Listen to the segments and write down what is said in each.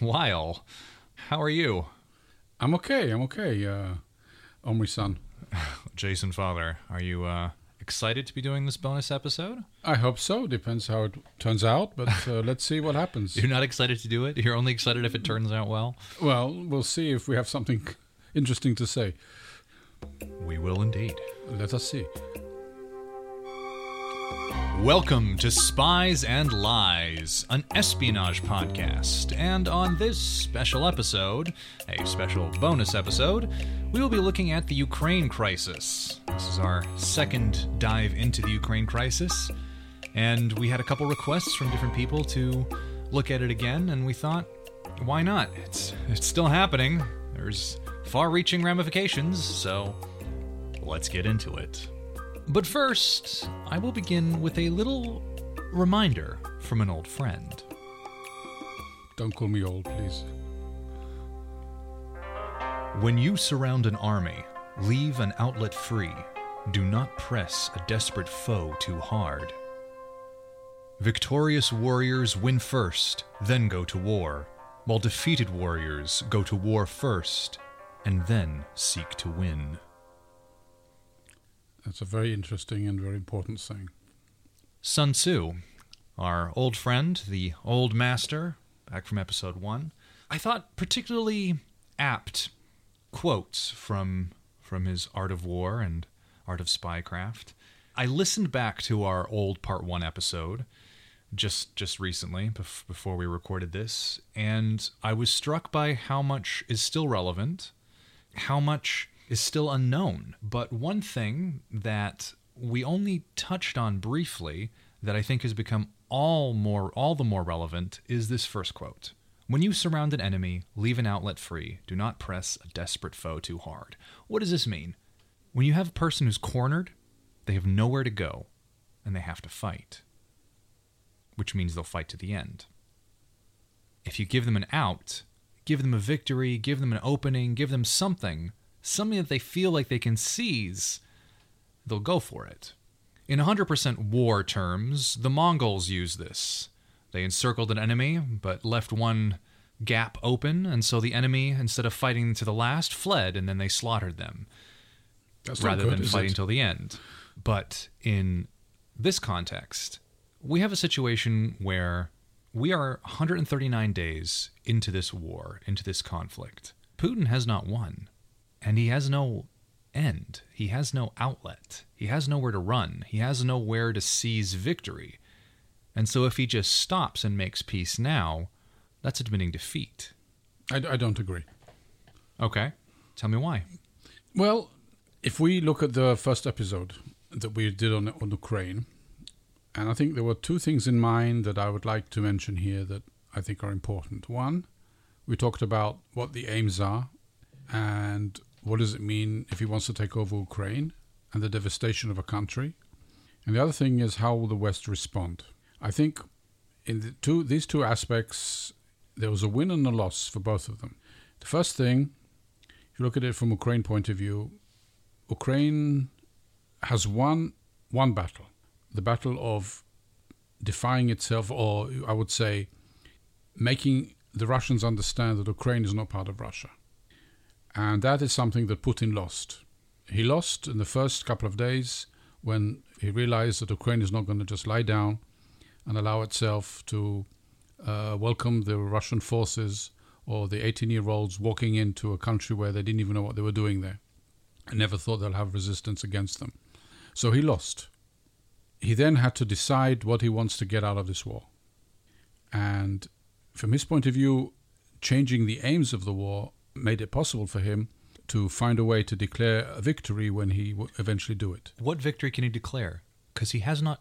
while. How are you? I'm okay. I'm okay. Uh, Omri son. Jason Father, are you uh, excited to be doing this bonus episode? I hope so. Depends how it turns out, but uh, let's see what happens. You're not excited to do it? You're only excited if it turns out well? Well, we'll see if we have something interesting to say. We will indeed. Let us see. Welcome to Spies and Lies, an espionage podcast. And on this special episode, a special bonus episode, we will be looking at the Ukraine crisis. This is our second dive into the Ukraine crisis. And we had a couple requests from different people to look at it again, and we thought, why not? It's, it's still happening. There's far reaching ramifications, so let's get into it. But first, I will begin with a little reminder from an old friend. Don't call me old, please. When you surround an army, leave an outlet free. Do not press a desperate foe too hard. Victorious warriors win first, then go to war, while defeated warriors go to war first, and then seek to win. That's a very interesting and very important thing. Sun Tzu, our old friend, the old master, back from episode one, I thought particularly apt quotes from from his Art of War and Art of Spycraft. I listened back to our old part one episode just just recently bef- before we recorded this, and I was struck by how much is still relevant, how much is still unknown. But one thing that we only touched on briefly that I think has become all more all the more relevant is this first quote. When you surround an enemy, leave an outlet free. Do not press a desperate foe too hard. What does this mean? When you have a person who's cornered, they have nowhere to go and they have to fight. Which means they'll fight to the end. If you give them an out, give them a victory, give them an opening, give them something something that they feel like they can seize, they'll go for it. In 100% war terms, the Mongols used this. They encircled an enemy, but left one gap open, and so the enemy, instead of fighting to the last, fled, and then they slaughtered them That's rather good, than fighting it? till the end. But in this context, we have a situation where we are 139 days into this war, into this conflict. Putin has not won, and he has no end. He has no outlet. He has nowhere to run. He has nowhere to seize victory. And so if he just stops and makes peace now, that's admitting defeat. I, I don't agree. Okay. Tell me why. Well, if we look at the first episode that we did on, on Ukraine, and I think there were two things in mind that I would like to mention here that I think are important. One, we talked about what the aims are and what does it mean if he wants to take over Ukraine and the devastation of a country. And the other thing is how will the West respond? I think in the two these two aspects there was a win and a loss for both of them. The first thing, if you look at it from Ukraine point of view, Ukraine has won one battle, the battle of defying itself, or I would say, making the Russians understand that Ukraine is not part of Russia. And that is something that Putin lost. He lost in the first couple of days when he realized that Ukraine is not going to just lie down and allow itself to uh, welcome the Russian forces or the 18 year olds walking into a country where they didn't even know what they were doing there and never thought they'll have resistance against them. So he lost. He then had to decide what he wants to get out of this war. And from his point of view, changing the aims of the war made it possible for him to find a way to declare a victory when he w- eventually do it. What victory can he declare? Because he has not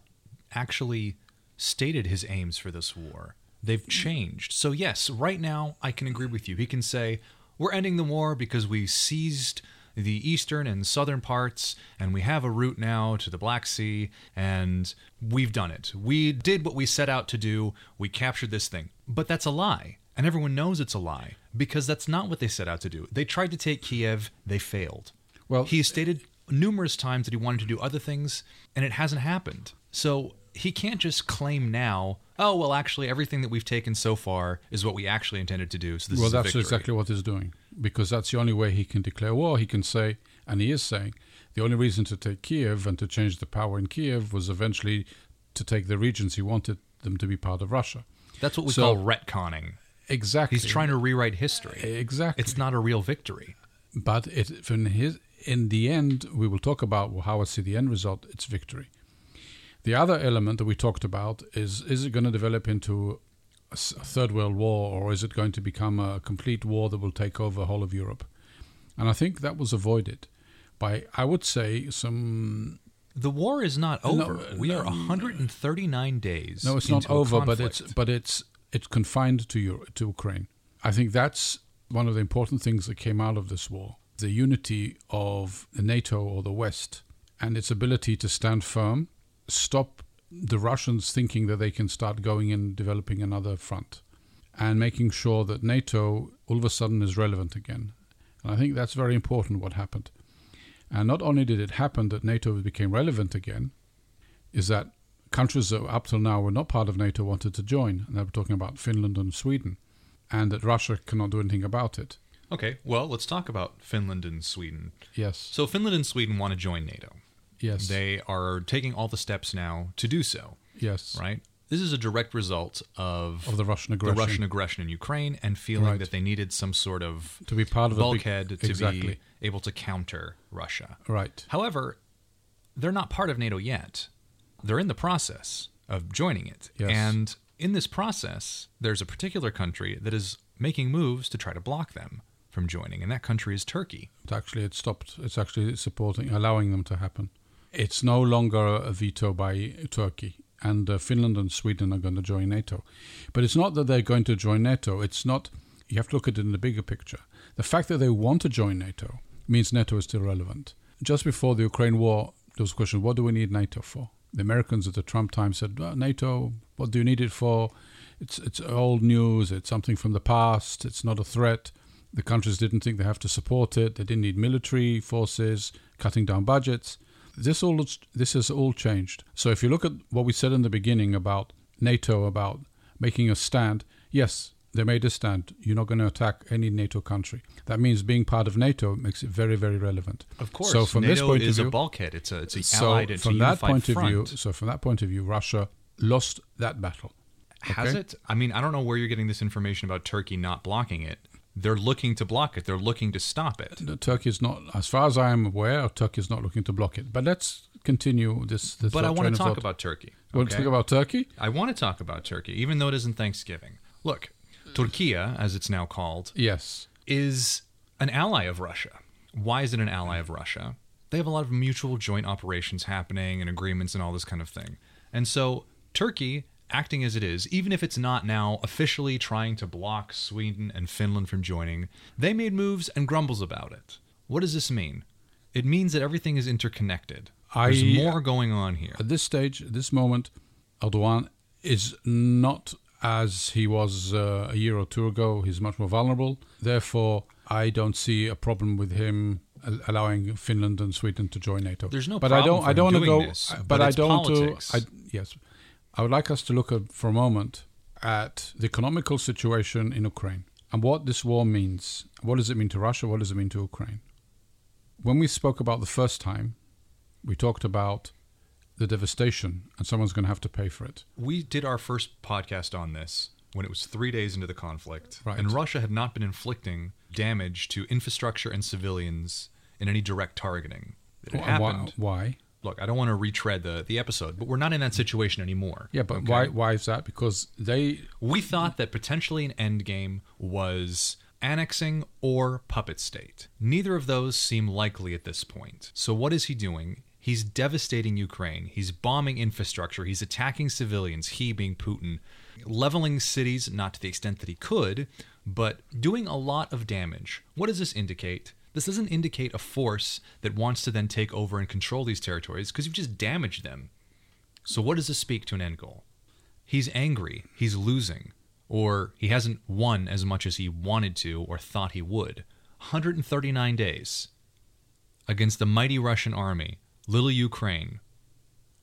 actually stated his aims for this war. They've changed. So, yes, right now, I can agree with you. He can say, We're ending the war because we seized the eastern and southern parts, and we have a route now to the Black Sea, and we've done it. We did what we set out to do. We captured this thing. But that's a lie. And everyone knows it's a lie because that's not what they set out to do. They tried to take Kiev, they failed. Well, he stated numerous times that he wanted to do other things, and it hasn't happened. So he can't just claim now, oh, well, actually, everything that we've taken so far is what we actually intended to do. So this well, is that's victory. exactly what he's doing because that's the only way he can declare war. He can say, and he is saying, the only reason to take Kiev and to change the power in Kiev was eventually to take the regions he wanted them to be part of Russia. That's what we So- call retconning. Exactly. He's trying to rewrite history. Exactly. It's not a real victory. but it from his in the end we will talk about how I see the end result. It's victory. The other element that we talked about is is it going to develop into a third world war or is it going to become a complete war that will take over the whole of Europe? And I think that was avoided by I would say some The war is not No, over. we are 139 days. No, it's not over, but it's but it's it's confined to Euro, to Ukraine. I think that's one of the important things that came out of this war: the unity of NATO or the West and its ability to stand firm, stop the Russians thinking that they can start going and developing another front, and making sure that NATO all of a sudden is relevant again. And I think that's very important. What happened, and not only did it happen that NATO became relevant again, is that countries that up till now were not part of NATO wanted to join, and they were talking about Finland and Sweden, and that Russia cannot do anything about it. Okay, well, let's talk about Finland and Sweden. Yes. So Finland and Sweden want to join NATO. yes. They are taking all the steps now to do so, yes. right? This is a direct result of, Of the Russian the aggression. Russian aggression in Ukraine and feeling Right. that they needed some sort of To be part of a big- bulkhead to be able to counter Russia. Right. However, they're not part of NATO yet. They're in the process of joining it. Yes. And in this process, there's a particular country that is making moves to try to block them from joining, and that country is Turkey. Actually it stopped. It's actually supporting, allowing them to happen. It's no longer a veto by Turkey, and uh, Finland and Sweden are going to join NATO. But it's not that they're going to join NATO. It's not. You have to look at it in the bigger picture. The fact that they want to join NATO means NATO is still relevant. Just before the Ukraine war, there was a question: What do we need NATO for? The Americans at the Trump time said, well, "NATO. What do you need it for? It's it's old news. It's something from the past. It's not a threat." The countries didn't think they have to support it. They didn't need military forces, cutting down budgets. This all this has all changed. So if you look at what we said in the beginning about NATO, about making a stand, yes, they made a stand. You're not going to attack any NATO country. That means being part of NATO makes it very, very relevant. Of course, So from NATO this point is of view, a bulkhead. It's a it's a so allied. From that point front. of view, so from that point of view, Russia lost that battle. Has it? I mean, I don't know where you're getting this information about Turkey not blocking it. They're looking to block it. They're looking to stop it. No, Turkey is not, as far as I am aware, Turkey is not looking to block it. But let's continue this. this But I want to talk about Turkey. Want to talk about Turkey? I want to talk about Turkey, even though it isn't Thanksgiving. Look, Turkiya, as it's now called, Yes. is an ally of Russia. Why is it an ally of Russia? They have a lot of mutual joint operations happening and agreements and all this kind of thing. And so Turkey, acting as it is, even if it's not now officially trying to block Sweden and Finland from joining, they made moves and grumbles about it. What does this mean? It means that everything is interconnected. I- There's more going on here. At this stage, at this moment, Erdogan is not as he was uh, a year or two ago. He's much more vulnerable. Therefore, I don't see a problem with him allowing Finland and Sweden to join NATO. There's no but I don't. I don't want to go. this, but, but I don't to. I, yes, I would like us to look at for a moment at the economical situation in Ukraine and what this war means. What does it mean to Russia? What does it mean to Ukraine? When we spoke about the first time, we talked about the devastation, and someone's going to have to pay for it. We did our first podcast on this when it was three days into the conflict, Right. and Russia had not been inflicting damage to infrastructure and civilians in any direct targeting. It why- happened. Why? Look, I don't want to retread the, the episode, but we're not in that situation anymore. Yeah, but okay? why? Why is that? Because they We thought that potentially an endgame was annexing or puppet state. Neither of those seem likely at this point. So, what is he doing? He's devastating Ukraine. He's bombing infrastructure. He's attacking civilians, he being Putin, leveling cities, not to the extent that he could, but doing a lot of damage. What does this indicate? This doesn't indicate a force that wants to then take over and control these territories because you've just damaged them. So, what does this speak to an end goal? he's angry, he's losing, or he hasn't won as much as he wanted to or thought he would. 139 days against the mighty Russian army, little Ukraine.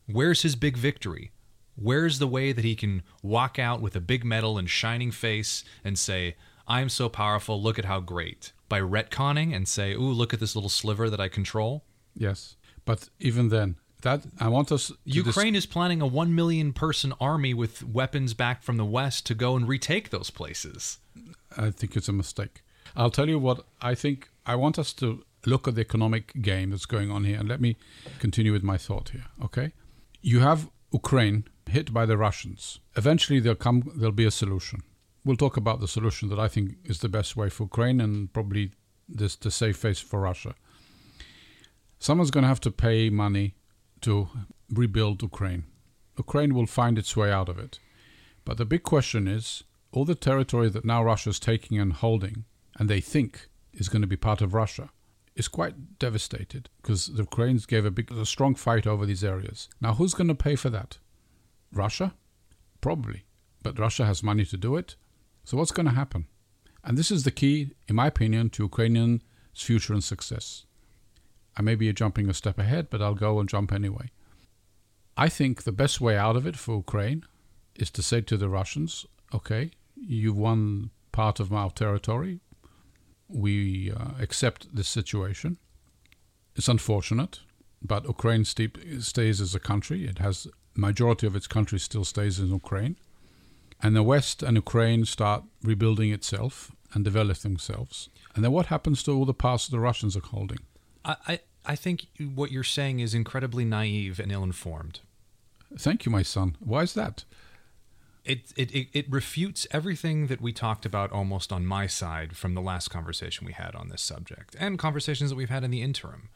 Where's his big victory? Where's the way that he can walk out with a big medal and shining face and say, I'm so powerful, look at how great? By retconning and say, ooh, look at this little sliver that I control? yes, but even then, that I want us. To dis- Ukraine is planning a 1 million person army with weapons back from the West to go and retake those places. I think it's a mistake. I'll tell you what I think. I want us to look at the economic game that's going on here, and let me continue with my thought here. Okay, you have Ukraine hit by the Russians. Eventually, there'll come. There'll be a solution. We'll talk about the solution that I think is the best way for Ukraine and probably this the safe face for Russia. Someone's going to have to pay money to rebuild Ukraine. Ukraine will find its way out of it. But the big question is all the territory that now Russia is taking and holding, and they think is going to be part of Russia, is quite devastated because the Ukrainians gave a big, a strong fight over these areas. Now, who's going to pay for that? Russia? Probably. But Russia has money to do it. So, what's going to happen? And this is the key, in my opinion, to Ukrainian's future and success. I may be jumping a step ahead, but I'll go and jump anyway. I think the best way out of it for Ukraine is to say to the Russians, okay, you've won part of our territory. We uh, accept this situation. It's unfortunate, but Ukraine steep, stays as a country. It has majority of its country still stays in Ukraine, and the West and Ukraine start rebuilding itself and develop themselves. And then what happens to all the parts the Russians are holding? I, I, I think what you're saying is incredibly naive and ill informed. Thank you, my son. Why is that? It, it, it, refutes everything that we talked about almost on my side from the last conversation we had on this subject and conversations that we've had in the interim.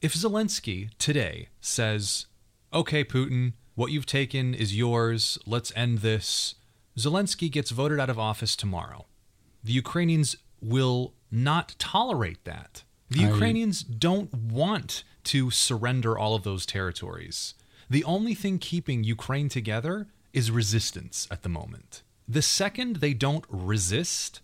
If Zelensky today says, okay, Putin, what you've taken is yours, let's end this, Zelensky gets voted out of office tomorrow. The Ukrainians will not tolerate that. The I- Ukrainians don't want to surrender all of those territories. The only thing keeping Ukraine together is resistance at the moment. The second they don't resist,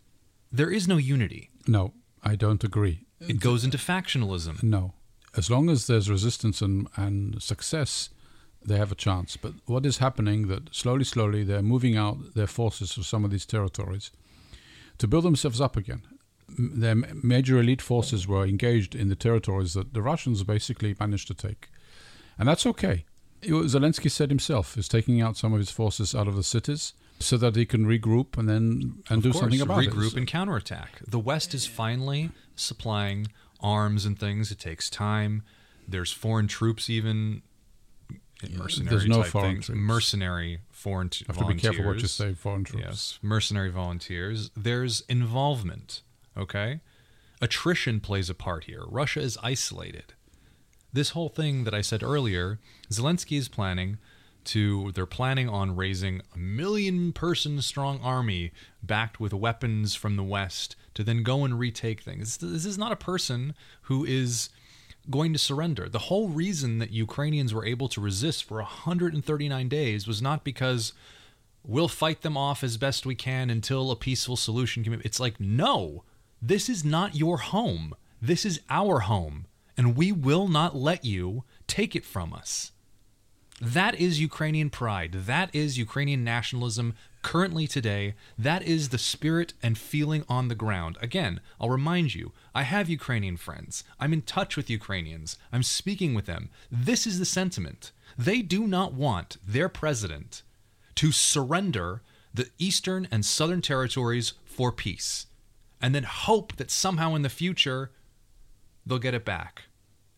there is no unity. No, I don't agree. It goes into factionalism. No. As long as there's resistance and, and success, they have a chance. But what is happening that slowly, slowly they're moving out their forces from some of these territories to build themselves up again. Their major elite forces were engaged in the territories that the Russians basically managed to take. And that's okay. Zelensky said himself is taking out some of his forces out of the cities so that he can regroup and then and Of do course, something about regroup it. and counterattack. The West is finally supplying arms and things. It takes time. There's foreign troops even. Mercenary There's no foreign things. troops. Mercenary foreign t- have to be careful what you say, foreign troops. Yes, mercenary volunteers. There's involvement, okay? Attrition plays a part here. Russia is isolated. This whole thing that I said earlier, Zelensky is planning to, they're planning on raising a million person strong army backed with weapons from the West to then go and retake things. This is not a person who is going to surrender. The whole reason that Ukrainians were able to resist for 139 days was not because we'll fight them off as best we can until a peaceful solution can be. It's like, no, this is not your home. This is our home, and we will not let you take it from us. That is Ukrainian pride. That is Ukrainian nationalism currently today. That is the spirit and feeling on the ground. Again, I'll remind you I have Ukrainian friends. I'm in touch with Ukrainians. I'm speaking with them. This is the sentiment. They do not want their president to surrender the eastern and southern territories for peace and then hope that somehow in the future they'll get it back.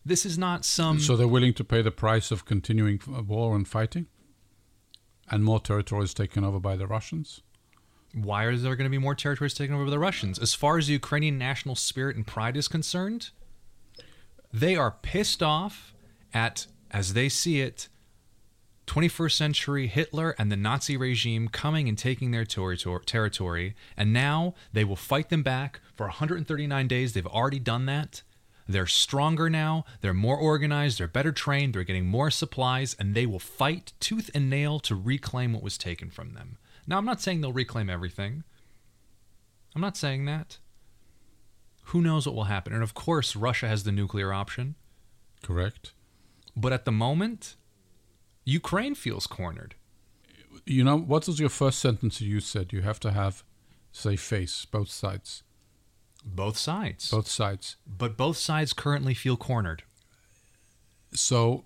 This is not some. So they're willing to pay the price of continuing uh, war and fighting, and more territories taken over by the Russians. why is there going to be more territories taken over by the Russians? As far as the Ukrainian national spirit and pride is concerned, they are pissed off at, as they see it, 21st century Hitler and the Nazi regime coming and taking their territor- territory, and now they will fight them back for 139 days. They've already done that. They're stronger now, they're more organized, they're better trained, they're getting more supplies, and they will fight tooth and nail to reclaim what was taken from them. Now, I'm not saying they'll reclaim everything. I'm not saying that. Who knows what will happen? And of course, Russia has the nuclear option. Correct. But at the moment, Ukraine feels cornered. You know, what was your first sentence you said? You have to have, say, face both sides. Both sides. Both sides. But both sides currently feel cornered. So,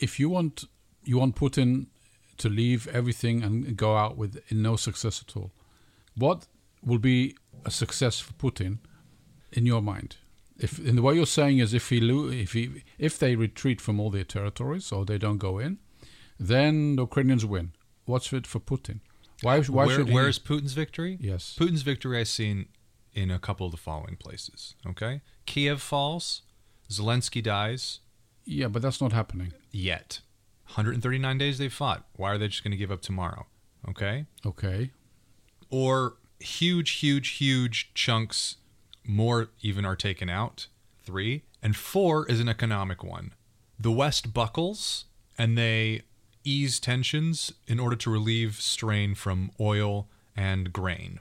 if you want you want Putin to leave everything and go out with no success at all, what will be a success for Putin in your mind? If in the way you're saying is if he lo- if he if they retreat from all their territories or they don't go in, then the Ukrainians win. What's it for Putin? Why why Where- should he? where's Putin's victory? Yes. Putin's victory I've seen in a couple of the following places. Okay. Kiev falls, Zelensky dies, Yeah, but that's not happening. yet. 139 days they've fought. Why are they just going to give up tomorrow? Okay. Okay. or huge, huge, huge chunks, more even are taken out. Three. And four is an economic one. The West buckles and they ease tensions in order to relieve strain from oil and grain.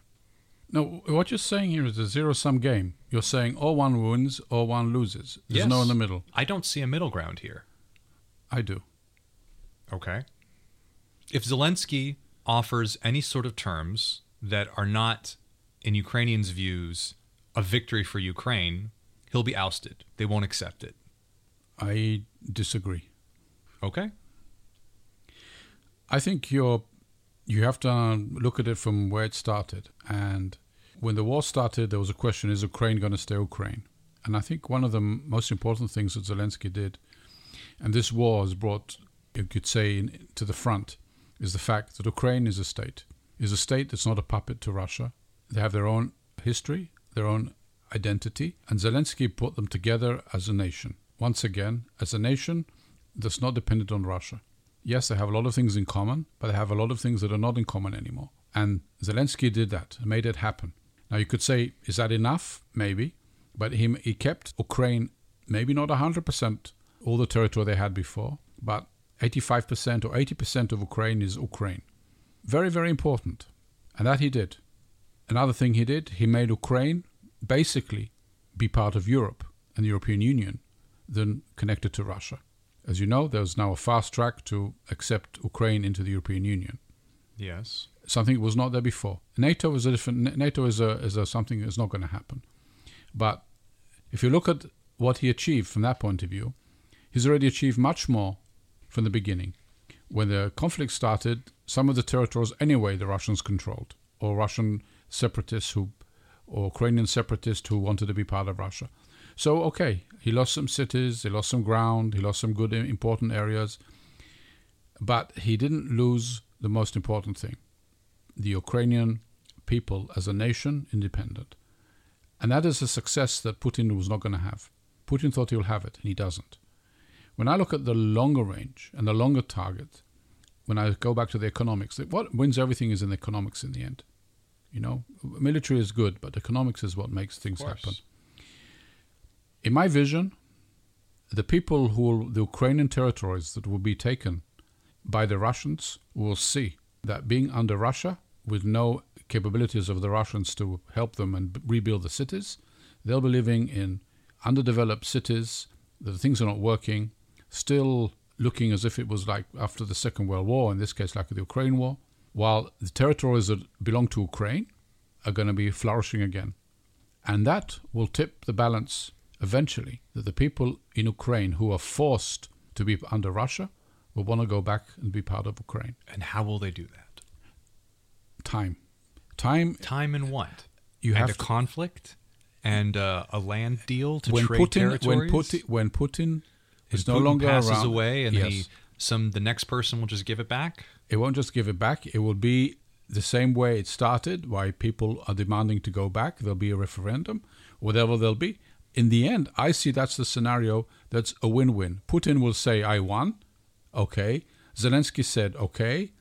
No, what you're saying here is a zero sum game. You're saying or one wins or one loses. There's no in the middle. I don't see a middle ground here. I do. Okay. If Zelensky offers any sort of terms that are not, in Ukrainians' views, a victory for Ukraine, he'll be ousted. They won't accept it. I disagree. Okay? I think you're you have to look at it from where it started. And when the war started, there was a question: Is Ukraine going to stay Ukraine? And I think one of the most important things that Zelensky did, and this war has brought, you could say, in, to the front, is the fact that Ukraine is a state, is a state that's not a puppet to Russia. They have their own history, their own identity, and Zelensky put them together as a nation. Once again, as a nation that's not dependent on Russia. Yes, they have a lot of things in common, but they have a lot of things that are not in common anymore. And Zelensky did that, made it happen. Now you could say, is that enough? Maybe. But he, he kept Ukraine, maybe not 100% all the territory they had before, but 85% or 80% of Ukraine is Ukraine. Very, very important. And that he did. Another thing he did, he made Ukraine basically be part of Europe and the European Union than connected to Russia. As you know, there's now a fast track to accept Ukraine into the European Union. Yes. Something was not there before. NATO is a different. NATO is a is a something that's not going to happen. But if you look at what he achieved from that point of view, he's already achieved much more from the beginning. When the conflict started, some of the territories anyway the Russians controlled, or Russian separatists who, or Ukrainian separatists who wanted to be part of Russia. So okay, he lost some cities, he lost some ground, he lost some good important areas, but he didn't lose the most important thing: the Ukrainian people as a nation independent. And that is a success that Putin was not going to have. Putin thought he'll have it, and he doesn't. When I look at the longer range and the longer target, when I go back to the economics, what wins everything is in the economics in the end. You know, military is good, but economics is what makes things happen. In my vision, the people who will, the Ukrainian territories that will be taken by the Russians will see that being under Russia, with no capabilities of the Russians to help them and rebuild the cities, they'll be living in underdeveloped cities, that things are not working, still looking as if it was like after the Second World War, in this case, like the Ukraine War, while the territories that belong to Ukraine are going to be flourishing again. And that will tip the balance eventually that the people in Ukraine who are forced to be under Russia will want to go back and be part of Ukraine. And how will they do that? Time, time. Time and what? You and have a to- conflict and uh, a land deal to when trade Putin, territories. when Putin, when Putin is no Putin longer passes around, away, and yes, he, some the next person will just give it back. it won't just give it back. It will be the same way it started. Why people are demanding to go back? There'll be a referendum, whatever there'll be. In the end, I see that's the scenario. That's a win-win. Putin will say, "I won." Okay. Zelensky said, "Okay,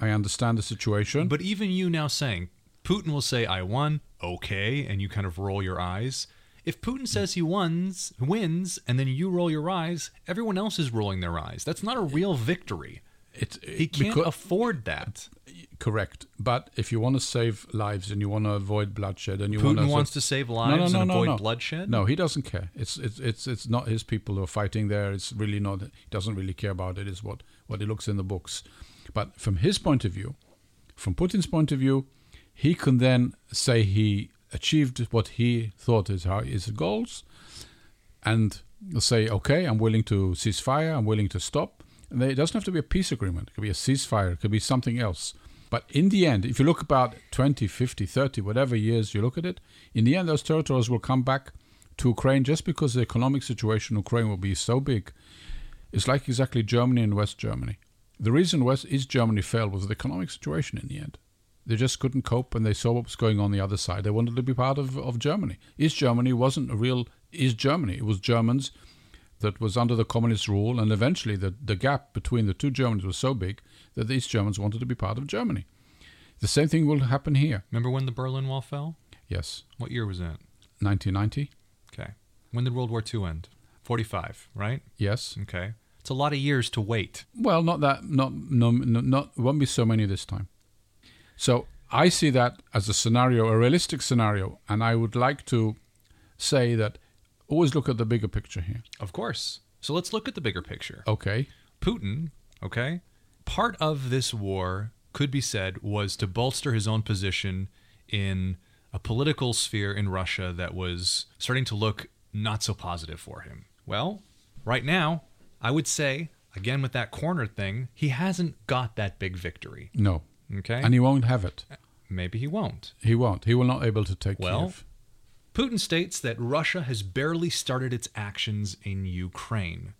I understand the situation." But even you now saying Putin will say, "I won," okay, and you kind of roll your eyes. If Putin hmm. says he wins, wins, and then you roll your eyes, everyone else is rolling their eyes. That's not a real victory. It, He can't because- afford that. correct. But if you want to save lives and you want to avoid bloodshed, and you want Putin wants to save lives and avoid bloodshed. No, he doesn't care. It's it's it's it's not his people who are fighting there. It's really not. He doesn't really care about it. Is what what he looks in the books. But from his point of view, from Putin's point of view, he can then say he achieved what he thought is how his goals, and say, okay, I'm willing to cease fire. I'm willing to stop. It doesn't have to be a peace agreement. It could be a ceasefire. It could be something else. But in the end, if you look about 20, 50, 30, whatever years you look at it, in the end, those territories will come back to Ukraine just because the economic situation in Ukraine will be so big. It's like exactly Germany and West Germany. The reason West East Germany failed was the economic situation in the end. They just couldn't cope and they saw what was going on the other side. They wanted to be part of, of Germany. East Germany wasn't a real East Germany. It was Germans that was under the communist rule, and eventually the, the gap between the two Germanies was so big that the East Germans wanted to be part of Germany. The same thing will happen here. Remember when the Berlin Wall fell? Yes, What year was that? 1990. Okay. When did World War II end? 45, right? Yes. Okay. It's a lot of years to wait. Well, not that. Not no, no not won't be so many this time. So I see that as a scenario, a realistic scenario, and I would like to say that always look at the bigger picture here. Of course. So let's look at the bigger picture. Okay. Putin, okay, part of this war could be said was to bolster his own position in a political sphere in Russia that was starting to look not so positive for him. Well, right now, I would say, again with that corner thing, he hasn't got that big victory. No. Okay? And he won't have it. Uh, maybe he won't. He won't. He will not be able to take Well, Kiev. Putin states that Russia has barely started its actions in Ukraine.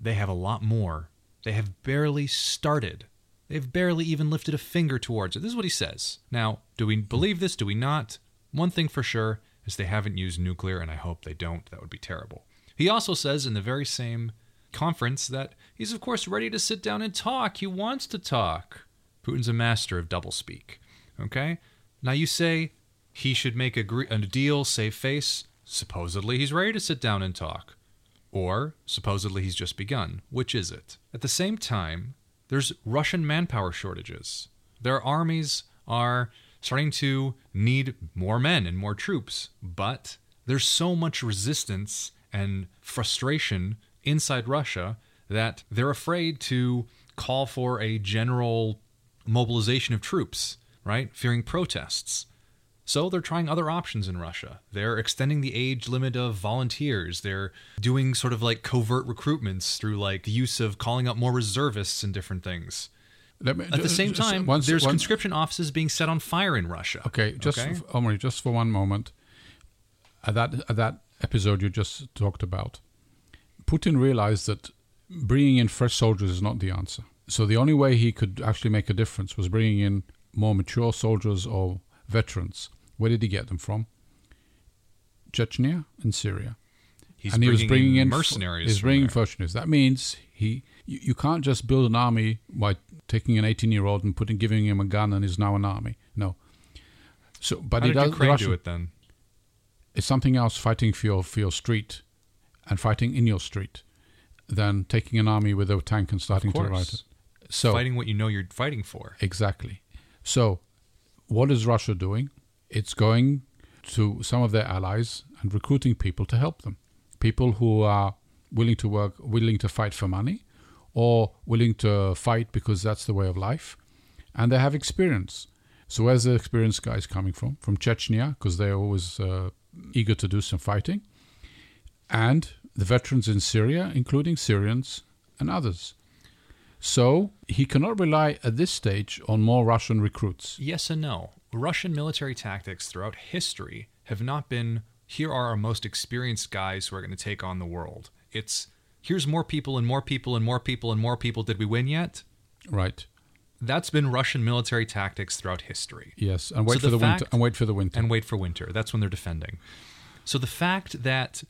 They have a lot more. They have barely started. They've barely even lifted a finger towards it. This is what he says. Now, do we believe this? Do we not? One thing for sure is they haven't used nuclear, and I hope they don't. That would be terrible. He also says in the very same conference that he's, of course, ready to sit down and talk. He wants to talk. Putin's a master of doublespeak. Okay? Now you say he should make a, gre- a deal, save face. Supposedly he's ready to sit down and talk. Or supposedly he's just begun. Which is it? At the same time, there's Russian manpower shortages. Their armies are starting to need more men and more troops, but there's so much resistance and frustration inside Russia that they're afraid to call for a general mobilization of troops, right? Fearing protests. So they're trying other options in Russia. They're extending the age limit of volunteers. They're doing sort of like covert recruitments through like the use of calling up more reservists and different things. Me, At the same time, once- there's once- conscription offices being set on fire in Russia. Okay, just Okay? f- Omri, just for one moment. At that at that episode you just talked about, Putin realized that bringing in fresh soldiers is not the answer. So the only way he could actually make a difference was bringing in more mature soldiers or veterans. Where did he get them from? Chechnya and Syria. He's and he was bringing in mercenaries. He's bringing mercenaries. That means he you, you can't just build an army by taking an 18 year old and putting giving him a gun and he's now an army. No. So, but How he does. Ukraine Russia- do it then? It's something else fighting for your for your street, and fighting in your street, than taking an army with a tank and starting to ride it. So Fighting what you know you're fighting for. Exactly. So, what is Russia doing? It's going to some of their allies and recruiting people to help them. People who are willing to work, willing to fight for money, or willing to fight because that's the way of life, and they have experience. So, where's the experienced guys coming from? From Chechnya, because they're always uh, eager to do some fighting, and the veterans in Syria, including Syrians and others. So he cannot rely at this stage on more Russian recruits. Yes and no. Russian military tactics throughout history have not been here are our most experienced guys who are going to take on the world. It's here's more people and more people and more people and more people. Did we win yet? Right. That's been Russian military tactics throughout history. Yes, and wait So for the the winter. fact- And wait for the winter. and wait for winter. That's when they're defending. So the fact that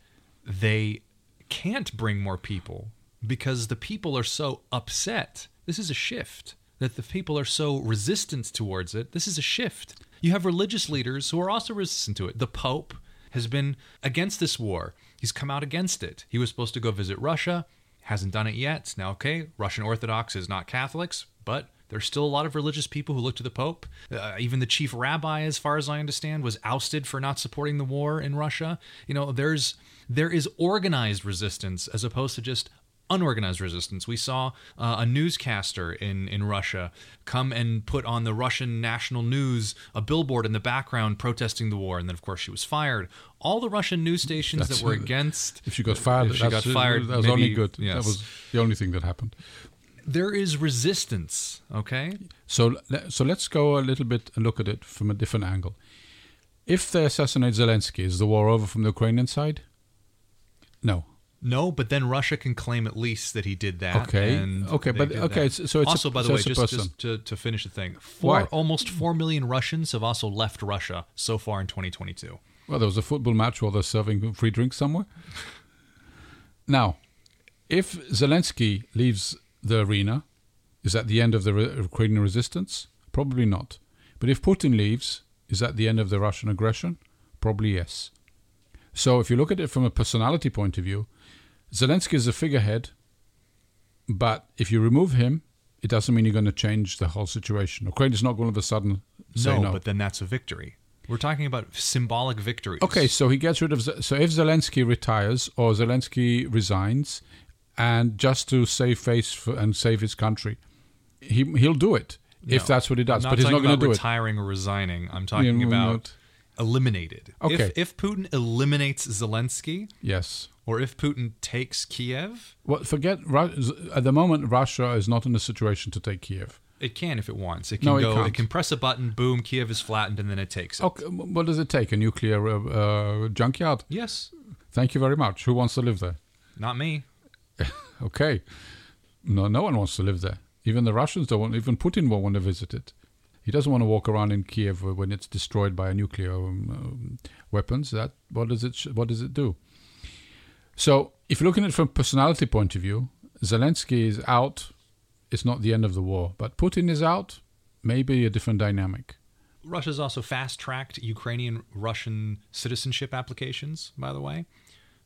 they can't bring more people because the people are so upset, this is a shift. That the people are so resistant towards it, this is a shift. You have religious leaders who are also resistant to it. The Pope has been against this war. He's come out against it. He was supposed to go visit Russia, hasn't done it yet. Now, okay, Russian Orthodox is not Catholics, but there's still a lot of religious people who look to the Pope. Uh, even the chief rabbi, as far as I understand, was ousted for not supporting the war in Russia. You know, there's there is organized resistance as opposed to just unorganized resistance. We saw uh, a newscaster in, in Russia come and put on the Russian national news a billboard in the background protesting the war, and then of course she was fired. All the Russian news stations That's- that were against if she got fired, if she got fired, that was maybe- only good. yes. That was the only thing that happened. there is resistance. Okay, So, so let's go a little bit and look at it from a different angle. If they assassinate Zelensky, is the war over from the Ukrainian side? No. No, but then Russia can claim at least that he did that. Okay. and Okay, but- okay, that. so it's a- also, by the so way, just, just to, to finish the thing, four Why? almost four million Russians have also left Russia so far in 2022. Well, there was a football match while they're serving free drinks somewhere. Now, if Zelensky leaves the arena, is that the end of the re- Ukrainian resistance? Probably not. But if Putin leaves, is that the end of the Russian aggression? Probably yes. So if you look at it from a personality point of view, Zelensky is a figurehead, but if you remove him, it doesn't mean you're going to change the whole situation. Ukraine is not going to all of a sudden say No, no. but then that's a victory. We're talking about symbolic victories. Okay, so he gets rid of. So if Zelensky retires or Zelensky resigns, and just to save face for, and save his country, he he'll do it if that's what he does. But he's not going to do it. retiring or resigning. I'm talking Yeah, about not- eliminated. Okay. If, if Putin eliminates Zelensky, Yes. or if Putin takes Kiev, Well, forget at the moment. Russia is not in a situation to take Kiev. it can if it wants. It can No, it go. can't. it can press a button. Boom! Kiev is flattened, and then it takes it. Okay, what does it take? A nuclear uh, uh, junkyard? Yes, Thank you very much. Who wants to live there? not me. Okay. No, no one wants to live there. Even the Russians don't want. Even Putin won't want to visit it. He doesn't want to walk around in Kiev when it's destroyed by nuclear um, um, weapons. That what does it? What does it do? So, if you're looking at it from a personality point of view, Zelensky is out. It's not the end of the war, but Putin is out. Maybe a different dynamic. Russia's also fast tracked Ukrainian Russian citizenship applications, by the way,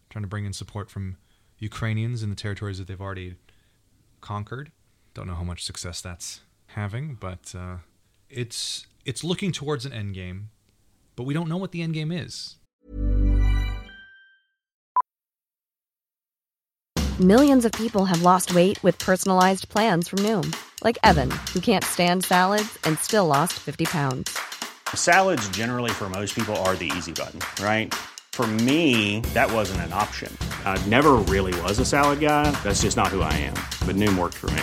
trying to bring in support from Ukrainians in the territories that they've already conquered. Don't know how much success that's having, but uh, it's it's looking towards an end game, but we don't know what the end game is. Millions of people have lost weight with personalized plans from Noom, like Evan, who can't stand salads and still lost 50 pounds. Salads, generally, for most people, are the easy button, right? For me, that wasn't an option. I never really was a salad guy. That's just not who I am. But Noom worked for me.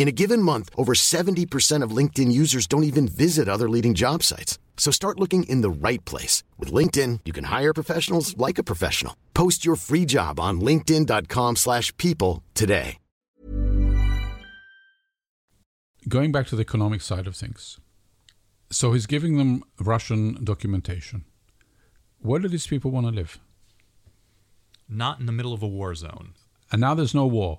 In a given month, over 70% of LinkedIn users don't even visit other leading job sites. So start looking in the right place. With LinkedIn, you can hire professionals like a professional. Post your free job on linkedin.com/people slash people today. Going back to the economic side of things. So he's giving them Russian documentation. Where do these people want to live? Not in the middle of a war zone. And now there's no war.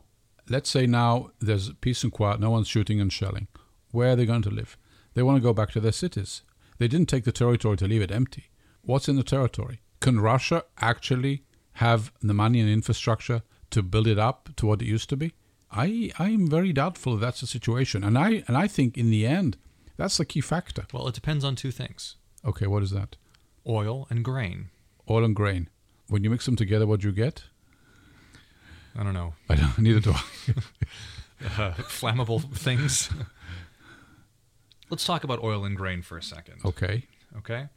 Let's say now there's peace and quiet, no one's shooting and shelling. Where are they going to live? They want to go back to their cities. They didn't take the territory to leave it empty. What's in the territory? Can Russia actually have the money and infrastructure to build it up to what it used to be? I I'm very doubtful that's the situation, and I and I think in the end that's the key factor. Well, it depends on two things Okay, what is that? oil and grain. Oil and grain. When you mix them together, what do you get? I don't know. I don't. Neither do I. Uh, flammable things. Let's talk about oil and grain for a second. okay. Okay.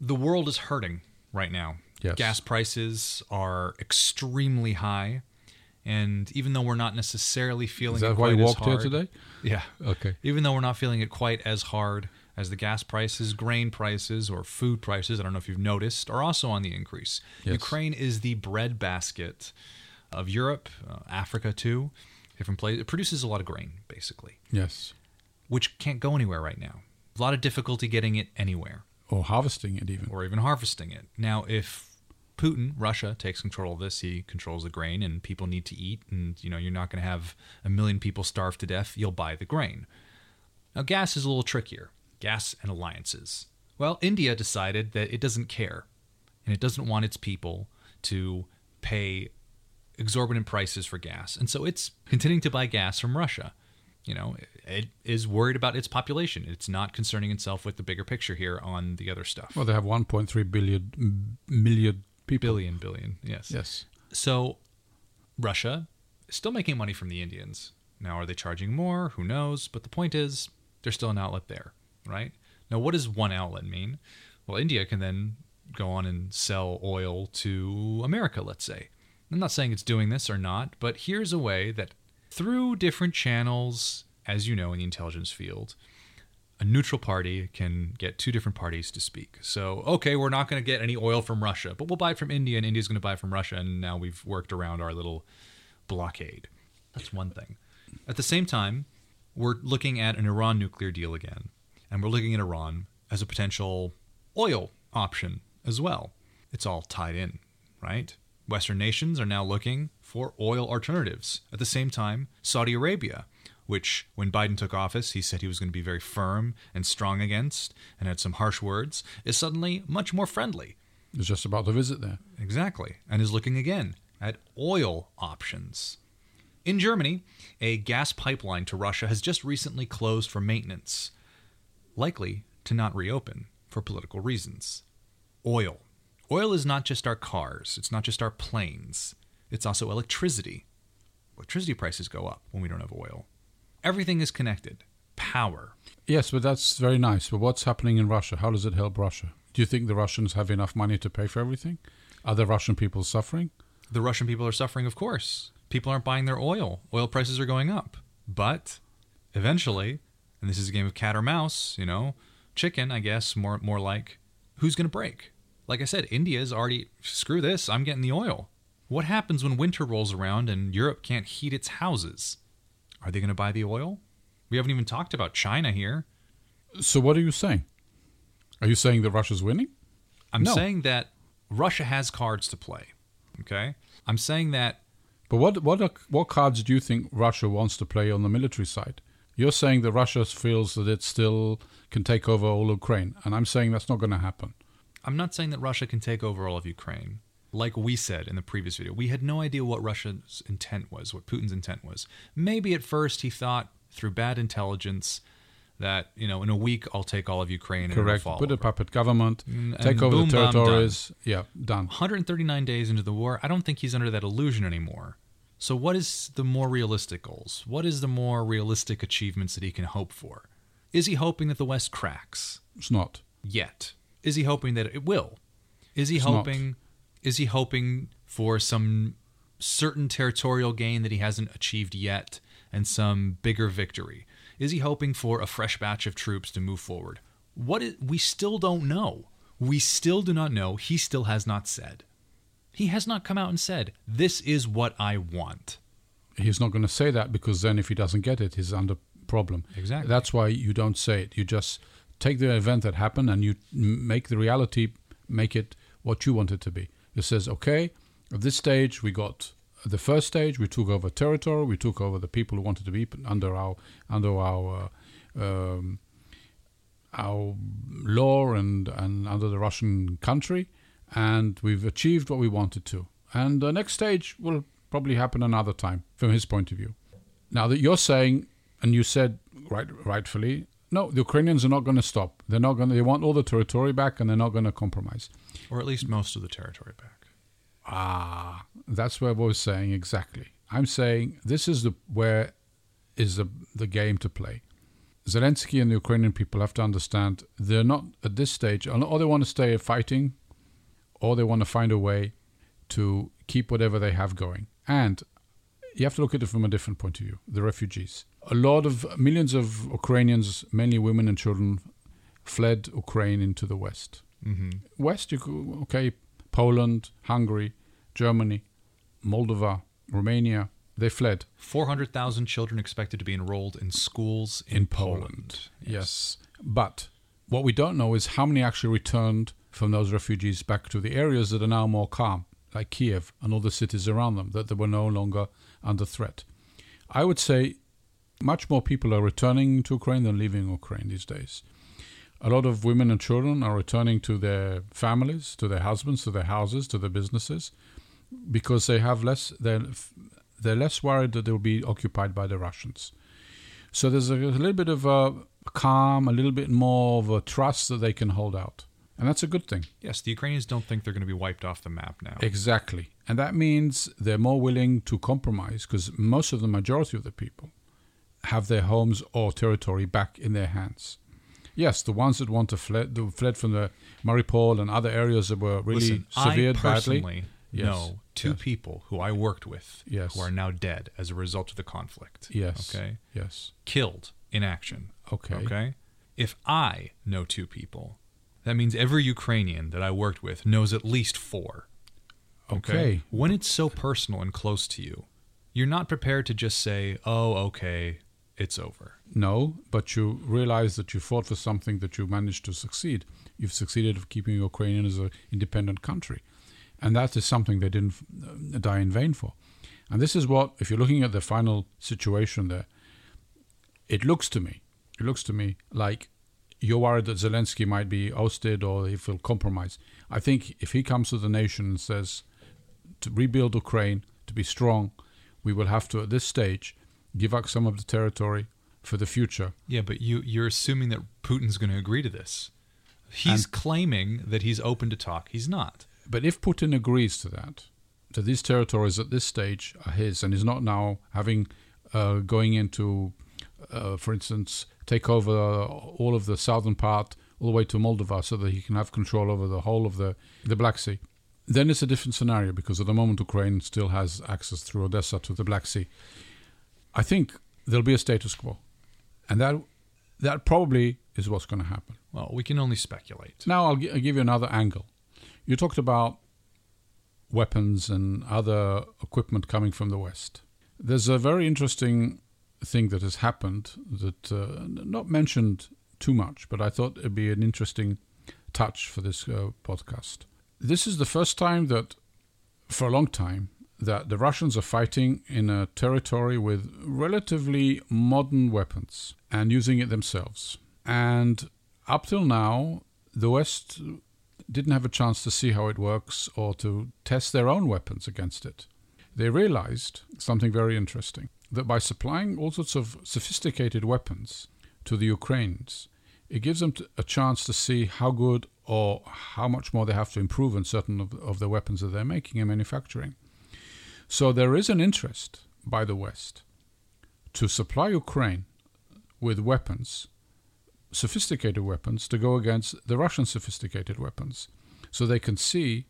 The world is hurting right now. Yes. Gas prices are extremely high. And even though we're not necessarily feeling Is it that why quite you as walked here hard- today? Yeah. Okay. Even though we're not feeling it quite as hard as the gas prices, grain prices, or food prices, I don't know if you've noticed, are also on the increase. Yes. Ukraine is the bread basket of Europe, uh, Africa too, different places. It produces a lot of grain, basically, Yes. which can't go anywhere right now. A lot of difficulty getting it anywhere Or harvesting it even. or even harvesting it. Now, if Putin, Russia, takes control of this, he controls the grain, and people need to eat, and you know you're not going to have a million people starve to death. You'll buy the grain. Now, gas is a little trickier. Gas and alliances. Well, India decided that it doesn't care, and it doesn't want its people to pay exorbitant prices for gas, and so it's continuing to buy gas from Russia. You know, it is worried about its population. It's not concerning itself with the bigger picture here on the other stuff. Well, they have 1.3 billion people. Billion, billion, yes. Yes. So Russia is still making money from the Indians. Now, are they charging more? Who knows? But the point is, there's still an outlet there, right? Now, what does one outlet mean? Well, India can then go on and sell oil to America, let's say. I'm not saying it's doing this or not, but here's a way that through different channels, as you know in the intelligence field, a neutral party can get two different parties to speak. So, okay, we're not going to get any oil from Russia, but we'll buy it from India, and India's going to buy it from Russia, and now we've worked around our little blockade. That's one thing. At the same time, we're looking at an Iran nuclear deal again, and we're looking at Iran as a potential oil option as well. It's all tied in, right? Western nations are now looking for oil alternatives. At the same time, Saudi Arabia, which when Biden took office, he said he was going to be very firm and strong against and had some harsh words, is suddenly much more friendly. It's just about to visit there. Exactly. And is looking again at oil options. In Germany, a gas pipeline to Russia has just recently closed for maintenance, likely to not reopen for political reasons. Oil. Oil is not just our cars, it's not just our planes, it's also electricity. Electricity prices go up when we don't have oil. Everything is connected. Power. Yes, but that's very nice. But what's happening in Russia? How does it help Russia? Do you think the Russians have enough money to pay for everything? Are the Russian people suffering? The Russian people are suffering, of course. People aren't buying their oil. Oil prices are going up. But eventually, and this is a game of cat or mouse, you know, chicken, I guess, more more like, who's going to break? Like I said, India is already screw this, I'm getting the oil. What happens when winter rolls around and Europe can't heat its houses? Are they going to buy the oil? We haven't even talked about China here. So what are you saying? Are you saying that Russia's winning? I'm No. saying that Russia has cards to play. Okay? I'm saying that But what what are, what cards do you think Russia wants to play on the military side? You're saying that Russia feels that it still can take over all Ukraine, and I'm saying that's not going to happen. I'm not saying that Russia can take over all of Ukraine. Like we said in the previous video, we had no idea what Russia's intent was, what Putin's intent was. Maybe at first he thought through bad intelligence that, you know, in a week I'll take all of Ukraine and Correct. Put a puppet government, Mm, take over boom, the territories. Yeah, done. 139 days into the war, I don't think he's under that illusion anymore. So what is the more realistic goals? What is the more realistic achievements that he can hope for? Is he hoping that the West cracks? It's not. yet. Is he hoping that it will? Is he It's not. hoping is he hoping for some certain territorial gain that he hasn't achieved yet and some bigger victory? Is he hoping for a fresh batch of troops to move forward? What is, we still don't know. We still do not know. He still has not said. He has not come out and said, "This is what I want." He's not going to say that because then if he doesn't get it, he's under problem. Exactly. That's why you don't say it. You just take the event that happened and you make the reality, make it what you want it to be. It says, okay, at this stage we got the first stage. We took over territory. We took over the people who wanted to be under our under our uh, um, our law and and under the Russian country, and we've achieved what we wanted to. And the next stage, we'll probably happen another time from his point of view. Now that you're saying, and you said right, rightfully, no, the Ukrainians are not going to stop. They're not going. to They want all the territory back, and they're not going to compromise. Or at least most of the territory back. Ah, that's what I was saying exactly. I'm saying this is the where is the the game to play. Zelensky and the Ukrainian people have to understand they're not at this stage, or they want to stay fighting, or they want to find a way to keep whatever they have going. And you have to look at it from a different point of view the refugees. A lot of millions of Ukrainians, mainly women and children, fled Ukraine into the West. Mm-hmm. West, you okay, Poland, Hungary, Germany, Moldova, Romania, they fled. 400,000 children expected to be enrolled in schools in, in Poland. Yes. But what we don't know is how many actually returned from those refugees back to the areas that are now more calm, like Kiev and all the cities around them, that they were no longer under threat. I would say much more people are returning to Ukraine than leaving Ukraine these days. A lot of women and children are returning to their families, to their husbands, to their houses, to their businesses, because they have less. They're they're less worried that they'll be occupied by the Russians. So there's a, a little bit of a calm, a little bit more of a trust that they can hold out. And that's a good thing. Yes, the Ukrainians don't think they're going to be wiped off the map now. Exactly. And that means they're more willing to compromise because most of the majority of the people have their homes or territory back in their hands. Yes, the ones that want to fled, fled from the Mariupol and other areas that were really Listen, severed I badly. personally Yes. know two Yes. people who I worked with Yes. who are now dead as a result of the conflict. Yes. Okay. Yes. Killed in action. Okay. Okay. If I know two people, that means every Ukrainian that I worked with knows at least four. Okay. When it's so personal and close to you, you're not prepared to just say, "Oh, okay, it's over." No, but you realize that you fought for something that you managed to succeed. You've succeeded of keeping Ukraine as an independent country. And that is something they didn't uh, die in vain for. And this is what, if you're looking at the final situation there, it looks to me, it looks to me like you're worried that Zelensky might be ousted or he will compromise. I think if he comes to the nation and says to rebuild Ukraine, to be strong, we will have to, at this stage, give up some of the territory for the future. Yeah, but you you're assuming that Putin's going to agree to this. He's claiming that he's open to talk. He's not. But if Putin agrees to that, that these territories at this stage are his, and is not now having uh, going into, uh, for instance, take over all of the southern part all the way to Moldova, so that he can have control over the whole of the the Black Sea, then it's a different scenario because at the moment Ukraine still has access through Odessa to the Black Sea. I think there'll be a status quo, and that that probably is what's going to happen. Well, we can only speculate. Now I'll, gi- I'll give you another angle. You talked about weapons and other equipment coming from the West. There's a very interesting thing that has happened that uh, not mentioned too much, but I thought it'd be an interesting touch for this uh, podcast. This is the first time that, for a long time, that the Russians are fighting in a territory with relatively modern weapons and using it themselves. And up till now, the West didn't have a chance to see how it works or to test their own weapons against it. They realized something very interesting that by supplying all sorts of sophisticated weapons to the Ukrainians, it gives them a chance to see how good or how much more they have to improve on certain of, of the weapons that they're making and manufacturing. So there is an interest by the West to supply Ukraine with weapons, sophisticated weapons, to go against the Russian sophisticated weapons, so they can see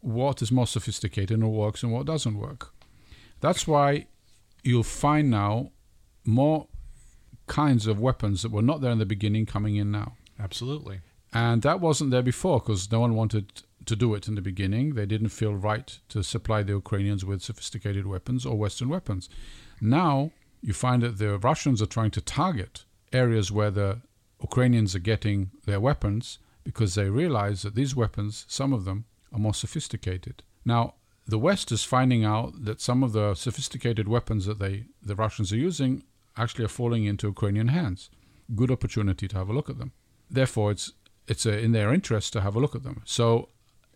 what is more sophisticated and what works and what doesn't work. That's why you'll find now more kinds of weapons that were not there in the beginning coming in now. Absolutely. And that wasn't there before because no one wanted to do it in the beginning. They didn't feel right to supply the Ukrainians with sophisticated weapons or Western weapons. Now you find that the Russians are trying to target areas where the Ukrainians are getting their weapons because they realize that these weapons, some of them, are more sophisticated. Now, the West is finding out that some of the sophisticated weapons that they, the Russians are using actually are falling into Ukrainian hands. Good opportunity to have a look at them. Therefore, it's it's uh, in their interest to have a look at them. So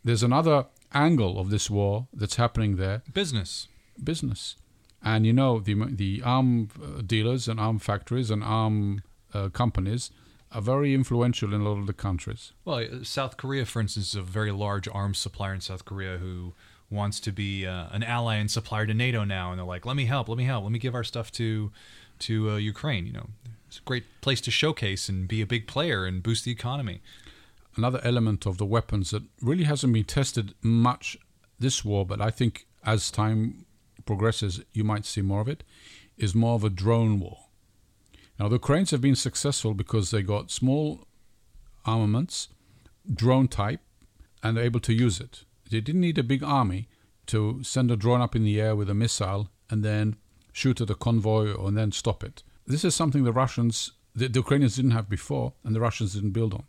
there's another angle of this war that's happening there. Business. business. And you know, the the arm uh, dealers and arm factories and arm uh, companies are very influential in a lot of the countries. Well, uh, South Korea, for instance, is a very large arms supplier in South Korea who wants to be uh, an ally and supplier to NATO now, and they're like, "Let me help, let me help, let me give our stuff to to uh, Ukraine." You know, it's a great place to showcase and be a big player and boost the economy. Another element of the weapons that really hasn't been tested much this war, but I think as time progresses, you might see more of it, is more of a drone war. Now, the Ukrainians have been successful because they got small armaments, drone type, and they're able to use it. They didn't need a big army to send a drone up in the air with a missile and then shoot at a convoy or then stop it. This is something the Russians, the, the Ukrainians didn't have before, and the Russians didn't build on.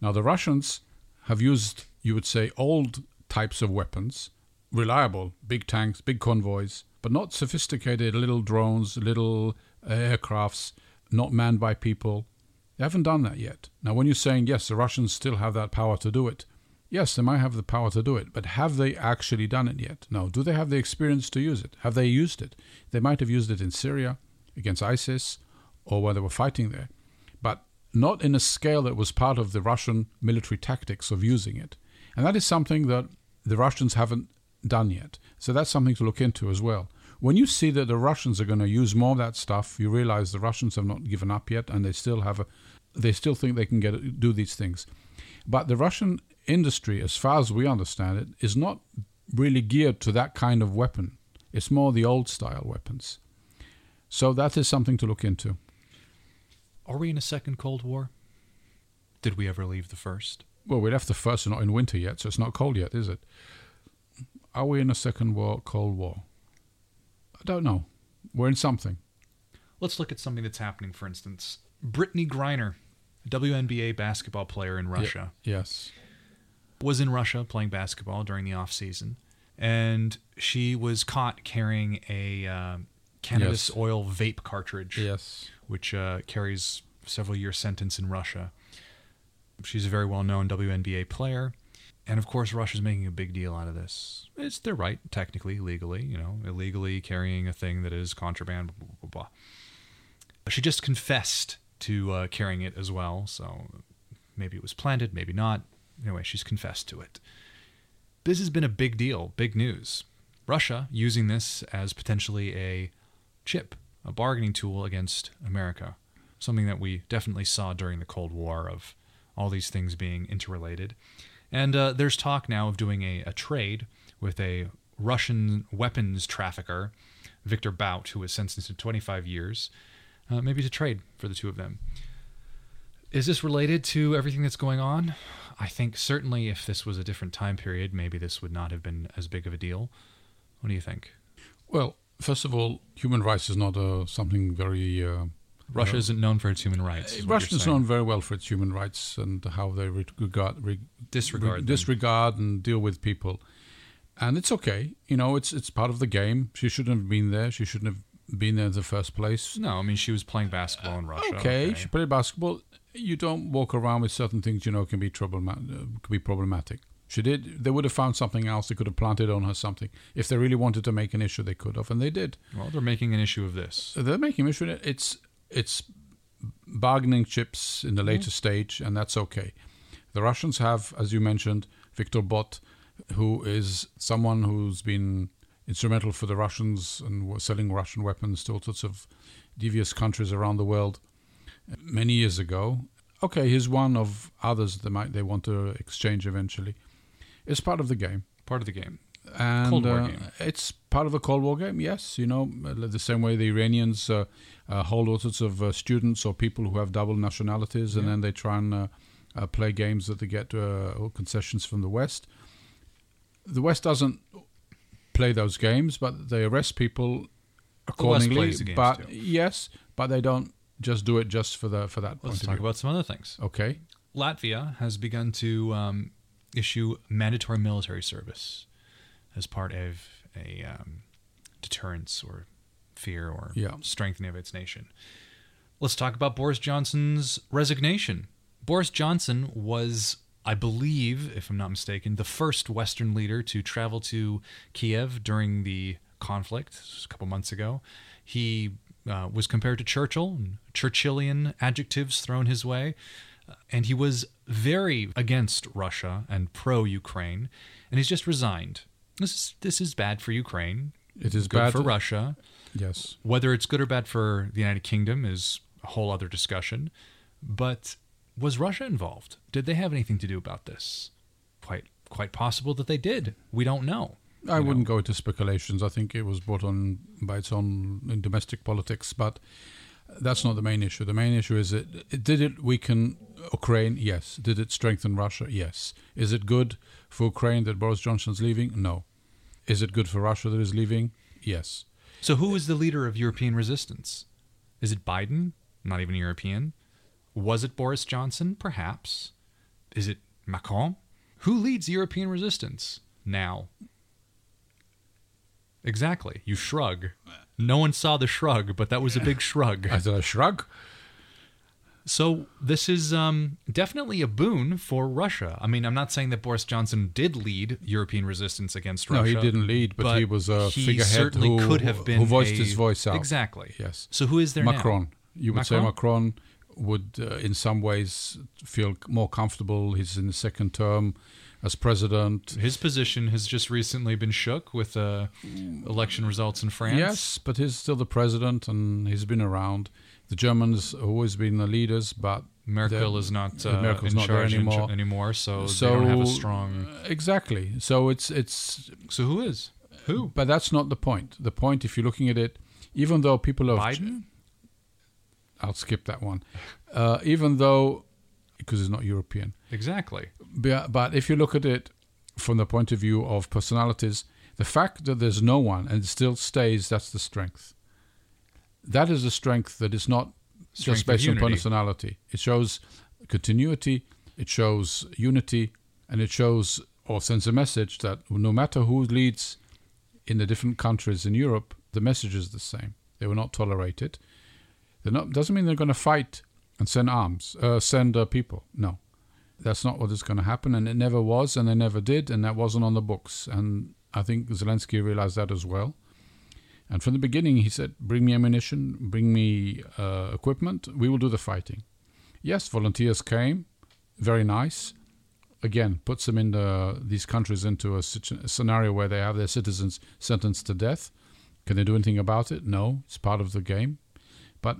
Now, the Russians have used, you would say, old types of weapons, reliable, big tanks, big convoys, but not sophisticated little drones, little uh, aircrafts, not manned by people. They haven't done that yet. Now, when you're saying, yes, the Russians still have that power to do it, yes, they might have the power to do it, but have they actually done it yet? No. Do they have the experience to use it? Have they used it? They might have used it in Syria against ISIS or where they were fighting there, not in a scale that was part of the Russian military tactics of using it. And that is something that the Russians haven't done yet. So that's something to look into as well. When you see that the Russians are going to use more of that stuff, you realize the Russians have not given up yet, and they still have a, they still think they can get do these things. But the Russian industry, as far as we understand it, is not really geared to that kind of weapon. It's more the old style weapons. So that is something to look into. Are we in a second Cold War? Did we ever leave the first? Well, we left the first and not in winter yet, so it's not cold yet, is it? Are we in a second war, Cold War? I don't know. We're in something. Let's look at something that's happening, for instance. Brittney Griner, a WNBA basketball player in Russia. Ye- yes. Was in Russia playing basketball during the off season, and she was caught carrying a uh, cannabis Yes. oil vape cartridge. Yes. Which uh, carries several year sentence in Russia. She's a very well known WNBA player. And of course, Russia's making a big deal out of this. It's their right, technically, legally, you know, illegally carrying a thing that is contraband, blah, blah, blah, blah. She just confessed to uh, carrying it as well, so maybe it was planted, maybe not. Anyway, she's confessed to it. This has been a big deal, big news. Russia using this as potentially a chip, a bargaining tool against America. Something that we definitely saw during the Cold War of all these things being interrelated. And uh, there's talk now of doing a, a trade with a Russian weapons trafficker, Victor Bout, who was sentenced to 25 years, uh, maybe to trade for the two of them. Is this related to everything that's going on? I think certainly if this was a different time period, maybe this would not have been as big of a deal. What do you think? Well, first of all, human rights is not uh, something very. Uh, Russia isn't known for its human rights. is Russia is known very well for its human rights and how they re- regard, re- Disregard re- disregard and deal with people. And it's okay, you know. It's it's part of the game. She shouldn't have been there. She shouldn't have been there in the first place. No, I mean she was playing basketball in Russia. Okay, she played basketball. You don't walk around with certain things you know can be troublematic. Uh, can be problematic. She did. They would have found something else. They could have planted on her something. If they really wanted to make an issue, they could have, and they did. Well, they're making an issue of this. They're making an issue. It's it's bargaining chips in the mm-hmm. later stage, and that's okay. The Russians have, as you mentioned, Viktor Bout, who is someone who's been instrumental for the Russians and was selling Russian weapons to all sorts of devious countries around the world uh, many years ago. Okay, he's one of others that they might they want to exchange eventually. It's part of the game. Part of the game. And Cold War uh, game. it's part of the Cold War game, yes. You know, uh, the same way the Iranians uh, uh, hold all sorts of uh, students or people who have double nationalities, and Yeah. then they try and uh, uh, play games that they get uh, concessions from the West. The West doesn't play those games, but they arrest people accordingly. plays the games but too. yes, but they don't just do it just for the for that point Let's talk about some other things. okay. Latvia has begun to um, issue mandatory military service as part of a um, deterrence or fear or Yeah. strengthening of its nation. Let's talk about Boris Johnson's resignation. Boris Johnson was, I believe, if I'm not mistaken, the first Western leader to travel to Kiev during the conflict a couple months ago. He uh, was compared to Churchill, and Churchillian adjectives thrown his way, and he was very against Russia and pro Ukraine, and he's just resigned. This is this is bad for Ukraine. It is good bad for Russia. Yes. Whether it's good or bad for the United Kingdom is a whole other discussion. But was Russia involved? Did they have anything to do about this? Quite quite possible that they did. We don't know. I wouldn't go into speculations. I think it was brought on by its own in domestic politics, but that's not the main issue. The main issue is it, it did it weaken Ukraine? Yes. Did it strengthen Russia? Yes. Is it good for Ukraine that Boris Johnson's leaving? No. Is it good for Russia that is leaving? Yes. So who is the leader of European resistance? Is it Biden? Not even European. Was it Boris Johnson? Perhaps. Is it Macron? Who leads European resistance now? Exactly. You shrug. No one saw the shrug, but that was a big shrug. Is it a shrug? So this is um, definitely a boon for Russia. I mean, I'm not saying that Boris Johnson did lead European resistance against No, Russia. he didn't lead, but he was a he figurehead certainly who- could have been who voiced a- his voice out. Exactly. Yes. So who is there now? Macron. You would say Macron? Macron would, uh, in some ways, feel more comfortable. He's in the second term as president. His position has just recently been shook with uh, election results in France. Yes, but he's still the president, and he's been around. The Germans have always been the leaders, but Merkel is not uh, Merkel's in not there charge in- anymore. anymore, so, so they don't have a strong. exactly. So it's it's. So who is who? But that's not the point. The point, if you're looking at it, even though people have Biden. I'll skip that one. Uh, even though, because it's not European. Exactly. But, but if you look at it from the point of view of personalities, the fact that there's no one and still stays, that's the strength. That is a strength that is not Strength just based on personality. It shows continuity, it shows unity, and it shows or sends a message that no matter who leads in the different countries in Europe, the message is the same. They will not tolerate it. They're not, doesn't mean they're going to fight and send arms, uh, send uh, people. No, that's not what is going to happen, and it never was, and they never did, and that wasn't on the books. And I think Zelensky realized that as well. And from the beginning, he said, "Bring me ammunition, bring me uh, equipment. We will do the fighting." Yes, volunteers came, very nice. Again, puts them in the, these countries into a, a scenario where they have their citizens sentenced to death. Can they do anything about it? No, it's part of the game. But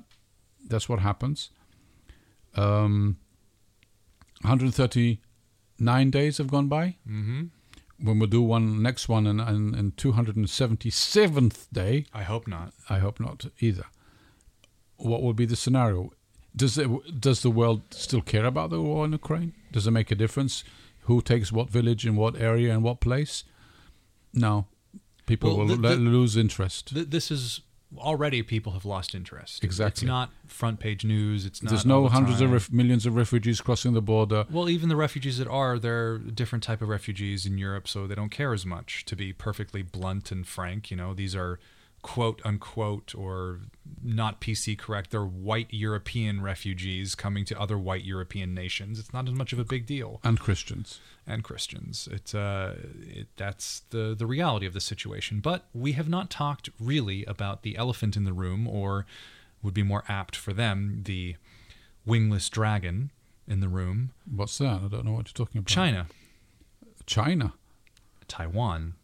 that's what happens. Um, 139 days have gone by. Mm-hmm. When we do one next one and in, in, 277th day, I hope not. I hope not either. What will be the scenario? Does it, does the world still care about the war in Ukraine? Does it make a difference? Who takes what village in what area and what place? No, people Well, will the- the- lose interest. Th- this is already people have lost interest. Exactly. It's not front page news. It's not. There's no the hundreds of ref- millions of refugees crossing the border. Well, even the refugees that are, they're a different type of refugees in Europe, so they don't care as much. To be perfectly blunt and frank, you know, these are quote unquote or not PC correct. They're white European refugees coming to other white European nations. It's not as much of a big deal. And Christians. and Christians. It, uh, it that's the the reality of the situation. But we have not talked really about the elephant in the room, or would be more apt for them, the wingless dragon in the room. What's that? I don't know what you're talking about. China, China. Taiwan.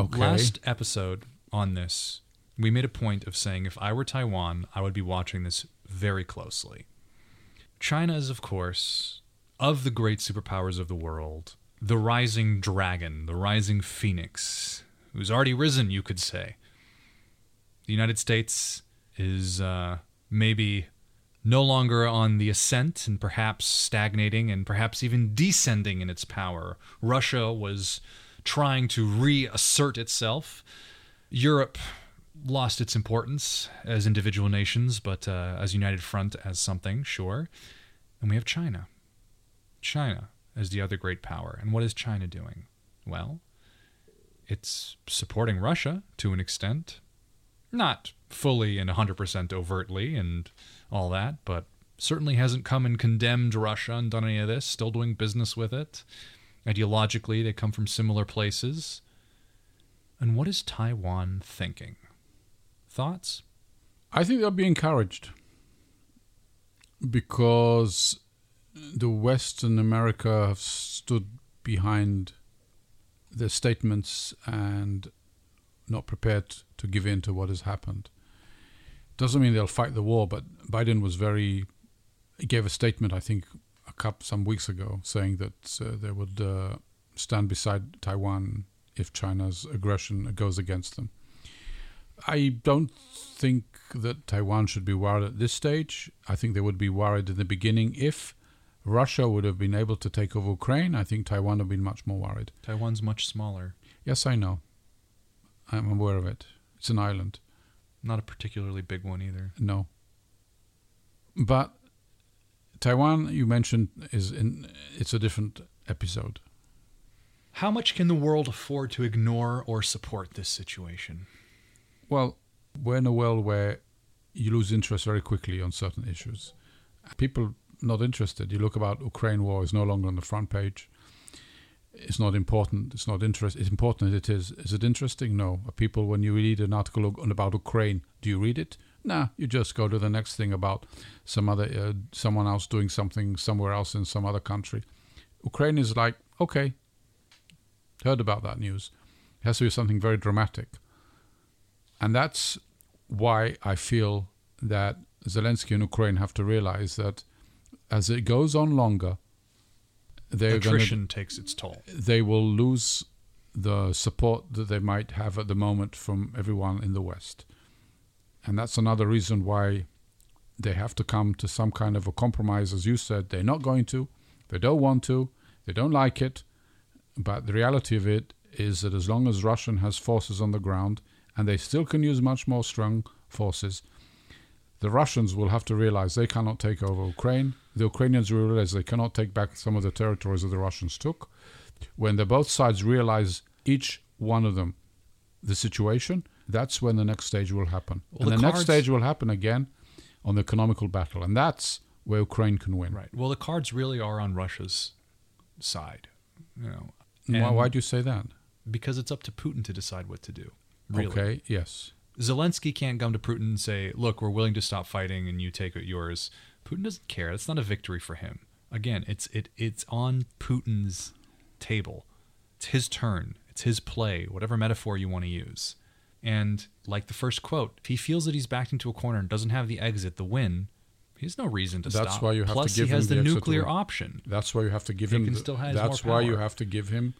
Okay. Last episode on this, we made a point of saying if I were Taiwan, I would be watching this very closely. China is, of course, of the great superpowers of the world, the rising dragon, the rising phoenix, who's already risen, you could say. The United States is uh, maybe no longer on the ascent and perhaps stagnating and perhaps even descending in its power. Russia was trying to reassert itself. Europe lost its importance as individual nations, but uh, as united front as something, sure. And we have China. China as the other great power. And what is China doing? Well, it's supporting Russia to an extent. Not fully and 100% overtly and all that, but certainly hasn't come and condemned Russia and done any of this, still doing business with it. Ideologically, they come from similar places. And what is Taiwan thinking? Thoughts? I think they'll be encouraged because the Western America have stood behind their statements and not prepared to give in to what has happened. Doesn't mean they'll fight the war, but Biden was very. Gave a statement, I think, a couple some weeks ago, saying that uh, they would uh, stand beside Taiwan if China's aggression goes against them. I don't think that Taiwan should be worried at this stage. I think they would be worried in the beginning if Russia would have been able to take over Ukraine. I think Taiwan would have been much more worried. Taiwan's much smaller. Yes, I know. I'm aware of it. It's an island. Not a particularly big one either. No. But Taiwan, you mentioned, is in. It's a different episode. How much can the world afford to ignore or support this situation? Well, we're in a world where you lose interest very quickly on certain issues. People not interested. You look about Ukraine war is no longer on the front page. It's not important. It's not interest. It's important. It is. Is it interesting? No. People, when you read an article about Ukraine, do you read it? Nah. You just go to the next thing about some other uh, someone else doing something somewhere else in some other country. Ukraine is like okay. Heard about that news. It has to be something very dramatic. And that's why I feel that Zelensky and Ukraine have to realize that as it goes on longer, they're Attrition gonna, takes its toll. They will lose the support that they might have at the moment from everyone in the West. And that's another reason why they have to come to some kind of a compromise. As you said, they're not going to, they don't want to, they don't like it. But the reality of it is that as long as Russian has forces on the ground, and they still can use much more strong forces, the Russians will have to realize they cannot take over Ukraine. The Ukrainians will realize they cannot take back some of the territories that the Russians took. When the both sides realize each one of them the situation, that's when the next stage will happen. Well, and the the, next stage will happen again on the economical battle, and that's where Ukraine can win. Right. Well, the cards really are on Russia's side. You know, Why, why do you say that? because it's up to Putin to decide what to do. Really. Okay, yes. Zelensky can't come to Putin and say, "Look, we're willing to stop fighting, and you take yours." Putin doesn't care. That's not a victory for him. Again, it's it it's on Putin's table. It's his turn. It's his play. Whatever metaphor you want to use. And like the first quote, if he feels that he's backed into a corner and doesn't have the exit, the win, he has no reason to That's stop. why you have to Plus, give he has him the the nuclear option. That's why you have to give He him. can the- still has that's why you have to give him.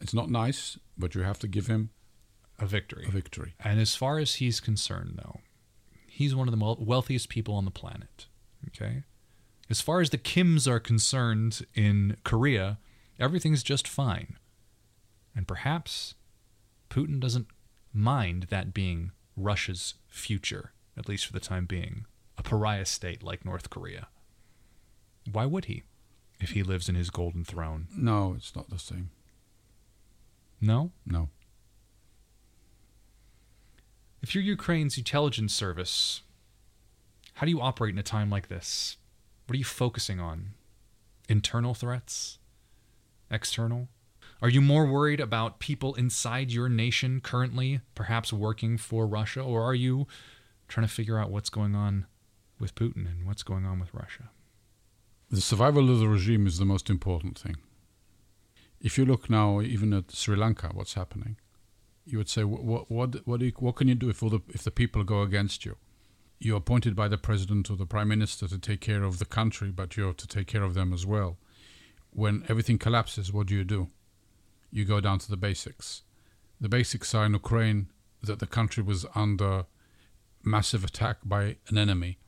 It's not nice, but you have to give him A victory. a victory. And as far as he's concerned, though, he's one of the wealthiest people on the planet. Okay? As far as the Kims are concerned in Korea, everything's just fine. And perhaps Putin doesn't mind that being Russia's future, at least for the time being, a pariah state like North Korea. Why would he if he lives in his golden throne? No, it's not the same. No? No. If you're Ukraine's intelligence service, how do you operate in a time like this? What are you focusing on? Internal threats? External? Are you more worried about people inside your nation currently, perhaps working for Russia, or are you trying to figure out what's going on with Putin and what's going on with Russia? The survival of the regime is the most important thing. If you look now, even at Sri Lanka, what's happening, you would say, what, what, what, you, what can you do if, the, if the people go against you? You're appointed by the president or the prime minister to take care of the country, but you have to take care of them as well. When everything collapses, what do you do? You go down to the basics. The basics are in Ukraine that the country was under massive attack by an enemy.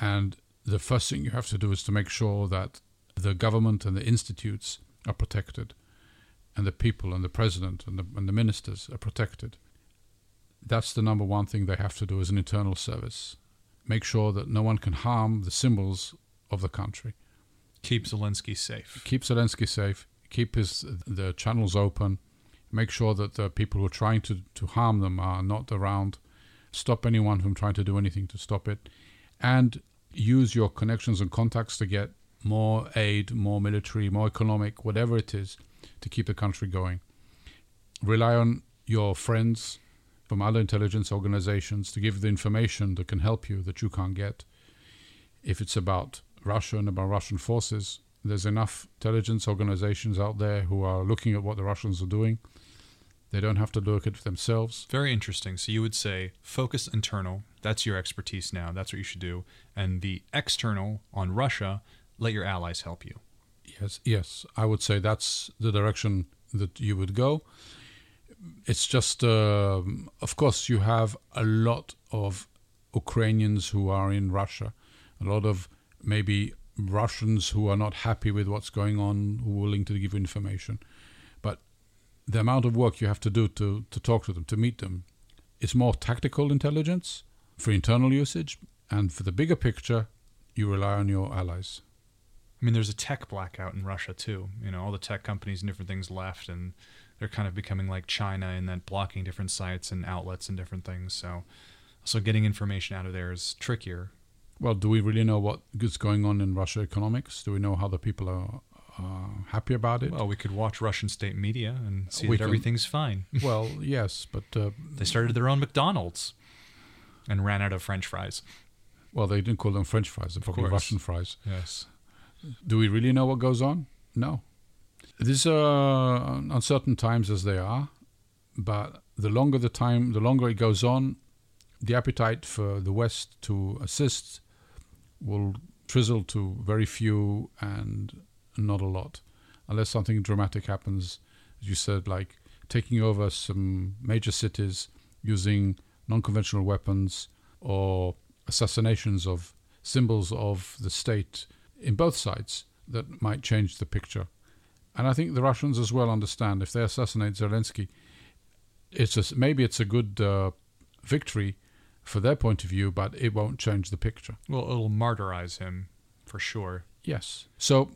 And the first thing you have to do is to make sure that the government and the institutes are protected, and the people and the president and the, and the ministers are protected. That's the number one thing they have to do as an internal service. Make sure that no one can harm the symbols of the country. Keep Zelensky safe. Keep Zelensky safe. Keep his the channels open. Make sure that the people who are trying to, to harm them are not around. Stop anyone from trying to do anything to stop it. And use your connections and contacts to get more aid, more military, more economic, whatever it is, to keep the country going. Rely on your friends from other intelligence organizations to give the information that can help you that you can't get. If it's about Russia and about Russian forces, there's enough intelligence organizations out there who are looking at what the Russians are doing. They don't have to look at it themselves. Very interesting. So you would say focus internal. That's your expertise now. That's what you should do. And the external on Russia, let your allies help you. Yes, yes, I would say that's the direction that you would go. It's just, uh, of course, you have a lot of Ukrainians who are in Russia, a lot of maybe Russians who are not happy with what's going on, who are willing to give you information. But the amount of work you have to do to, to talk to them, to meet them, it's more tactical intelligence for internal usage. And for the bigger picture, you rely on your allies. I mean, there's a tech blackout in Russia too. You know, all the tech companies and different things left, and they're kind of becoming like China in that blocking different sites and outlets and different things. So, so getting information out of there is trickier. Well, do we really know what is going on in Russia economics? Do we know how the people are uh, happy about it? Well, we could watch Russian state media and see We that can- everything's fine. well, yes, but uh, they started their own McDonald's and ran out of French fries. well, they didn't call them French fries; they're probably. Russian fries. Yes. Do we really know what goes on? No. These are uncertain times as they are, but the longer the time, the longer it goes on, the appetite for the West to assist will trizzle to very few and not a lot, unless something dramatic happens, as you said, like taking over some major cities using non-conventional weapons or assassinations of symbols of the state in both sides that might change the picture. And I think the Russians as well understand if they assassinate Zelensky, it's a, maybe it's a good uh, victory for their point of view, but it won't change the picture. Well, it'll martyrize him for sure. Yes. So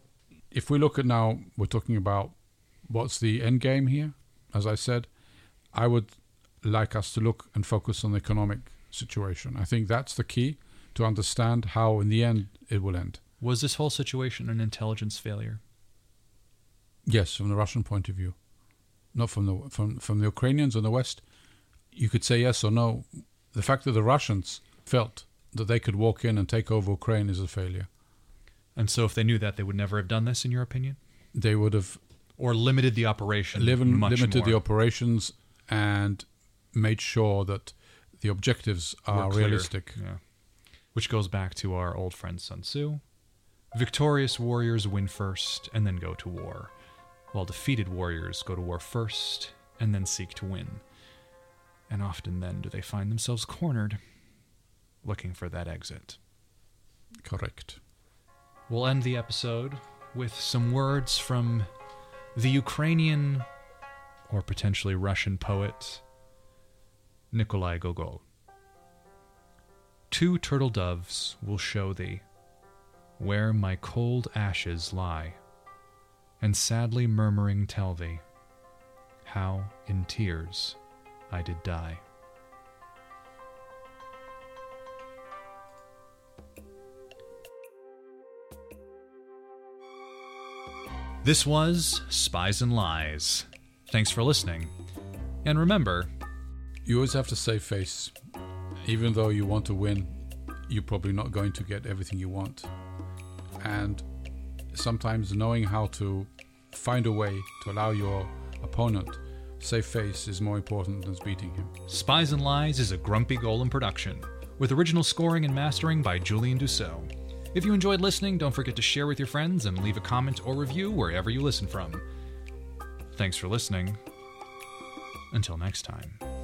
if we look at now, we're talking about what's the end game here. As I said, I would like us to look and focus on the economic situation. I think that's the key to understand how, in the end, it will end. Was this whole situation an intelligence failure? Yes, from the Russian point of view, not from the from from the Ukrainians in the West. You could say yes or no. The fact that the Russians felt that they could walk in and take over Ukraine is a failure. And so, if they knew that, they would never have done this, in your opinion, They would have or limited the operation, limited the operations and made sure that the objectives are realistic. Yeah. Which goes back to our old friend Sun Tzu. Victorious warriors win first and then go to war, while defeated warriors go to war first and then seek to win. And often then do they find themselves cornered, looking for that exit. Correct. We'll end the episode with some words from the Ukrainian or potentially Russian poet Nikolai Gogol. Two turtle doves will show thee where my cold ashes lie, and sadly murmuring tell thee how in tears I did die. This was Spies and Lies. Thanks for listening. And remember, You always have to save face. Even though you want to win, you're probably not going to get everything you want. And sometimes knowing how to find a way to allow your opponent save face is more important than beating him. Spies and Lies is a Grumpy Golem production, with original scoring and mastering by Julian Dussault. If you enjoyed listening, don't forget to share with your friends and leave a comment or review wherever you listen from. Thanks for listening. Until next time.